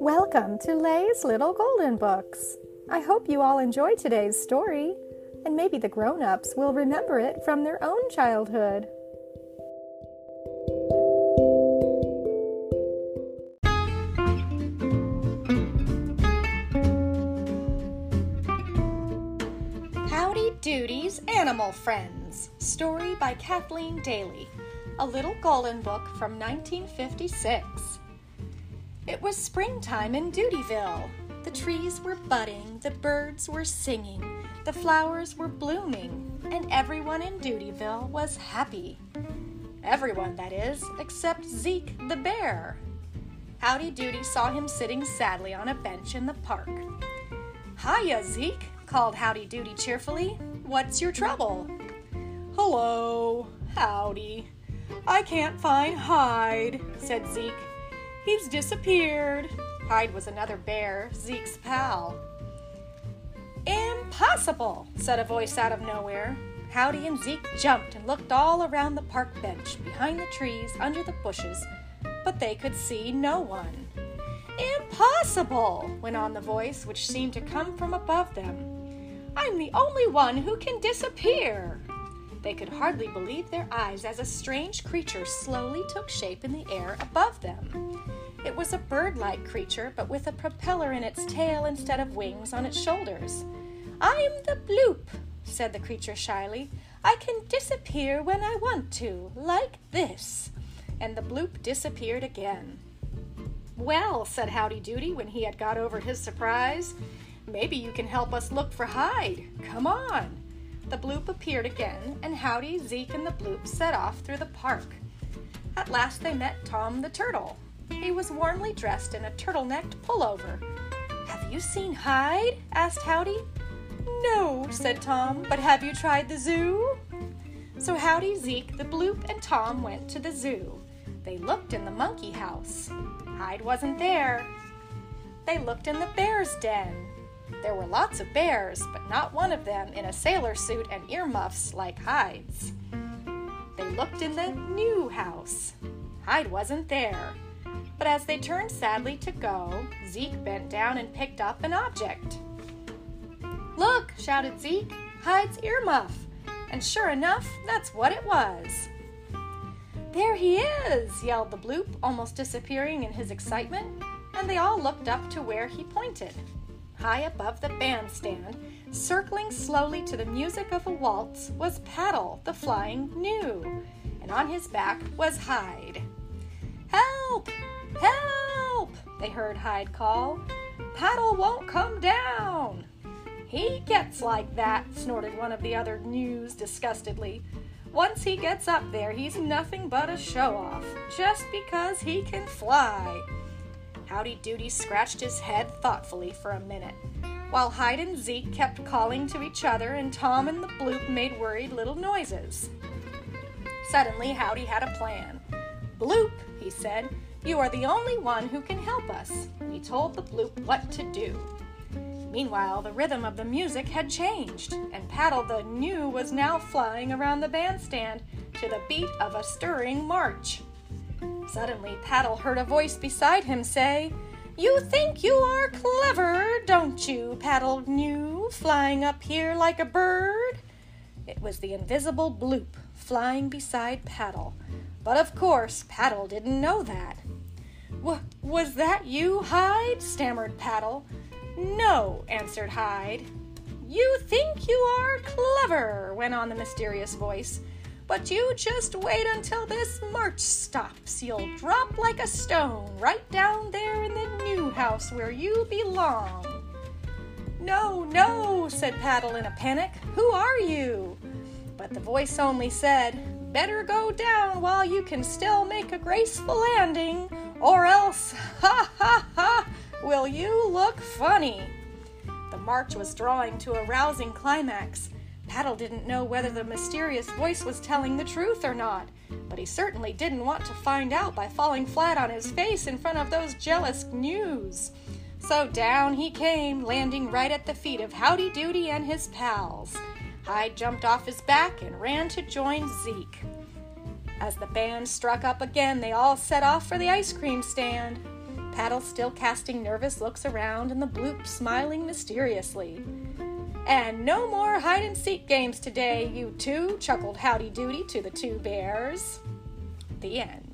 Welcome to Lay's Little Golden Books. I hope you all enjoy today's story, and maybe the grown ups will remember it from their own childhood. Howdy Doody's Animal Friends. Story by Kathleen Daly. A Little Golden Book from 1956. It was springtime in Doodyville. The trees were budding, the birds were singing, the flowers were blooming, and everyone in Doodyville was happy. Everyone, that is, except Zeke the bear. Howdy Doody saw him sitting sadly on a bench in the park. Hiya, Zeke, called Howdy Doody cheerfully. What's your trouble? Hello, Howdy. I can't find Hyde, said Zeke. He's disappeared. Hyde was another bear, Zeke's pal. Impossible, said a voice out of nowhere. Howdy and Zeke jumped and looked all around the park bench, behind the trees, under the bushes, but they could see no one. Impossible, went on the voice, which seemed to come from above them. I'm the only one who can disappear. They could hardly believe their eyes as a strange creature slowly took shape in the air above them. It was a bird like creature, but with a propeller in its tail instead of wings on its shoulders. I'm the bloop, said the creature shyly. I can disappear when I want to, like this. And the bloop disappeared again. Well, said Howdy Doody when he had got over his surprise, maybe you can help us look for Hyde. Come on. The bloop appeared again, and Howdy, Zeke, and the bloop set off through the park. At last they met Tom the turtle. He was warmly dressed in a turtle-necked pullover. Have you seen Hyde? asked Howdy. No, said Tom, but have you tried the zoo? So Howdy, Zeke, the bloop, and Tom went to the zoo. They looked in the monkey house. Hyde wasn't there. They looked in the bear's den. There were lots of bears, but not one of them in a sailor suit and earmuffs like Hyde's. They looked in the gnu house. Hyde wasn't there. But as they turned sadly to go, Zeke bent down and picked up an object. Look, shouted Zeke, Hyde's earmuff. And sure enough, that's what it was. There he is, yelled the bloop, almost disappearing in his excitement, and they all looked up to where he pointed. High above the bandstand, circling slowly to the music of a waltz, was Paddle, the flying gnu, and on his back was Hyde. Help! Help! They heard Hyde call. Paddle won't come down. He gets like that, snorted one of the other gnus disgustedly. Once he gets up there, he's nothing but a show off, just because he can fly. Howdy Doody scratched his head thoughtfully for a minute, while Hyde and Zeke kept calling to each other, and Tom and the Bloop made worried little noises. Suddenly, Howdy had a plan. Bloop, he said, you are the only one who can help us. He told the Bloop what to do. Meanwhile, the rhythm of the music had changed, and Paddle the Gnu was now flying around the bandstand to the beat of a stirring march. Suddenly, Paddle heard a voice beside him say, You think you are clever, don't you, Paddle Gnu, flying up here like a bird? It was the invisible Bloop flying beside Paddle, but of course, Paddle didn't know that. Was that you, Hyde? stammered Paddle. No, answered Hyde. You think you are clever, went on the mysterious voice. But you just wait until this march stops. You'll drop like a stone right down there in the gnu house where you belong. No, no, said Paddle in a panic. Who are you? But the voice only said, Better go down while you can still make a graceful landing, or else, ha ha ha, will you look funny? The march was drawing to a rousing climax. Paddle didn't know whether the mysterious voice was telling the truth or not, but he certainly didn't want to find out by falling flat on his face in front of those jealous gnus. So down he came, landing right at the feet of Howdy Doody and his pals. Hyde jumped off his back and ran to join Zeke. As the band struck up again, they all set off for the ice cream stand. Paddle still casting nervous looks around and the Bloop smiling mysteriously. And no more hide and seek games today, you two, chuckled Howdy Doody to the two bears. The end.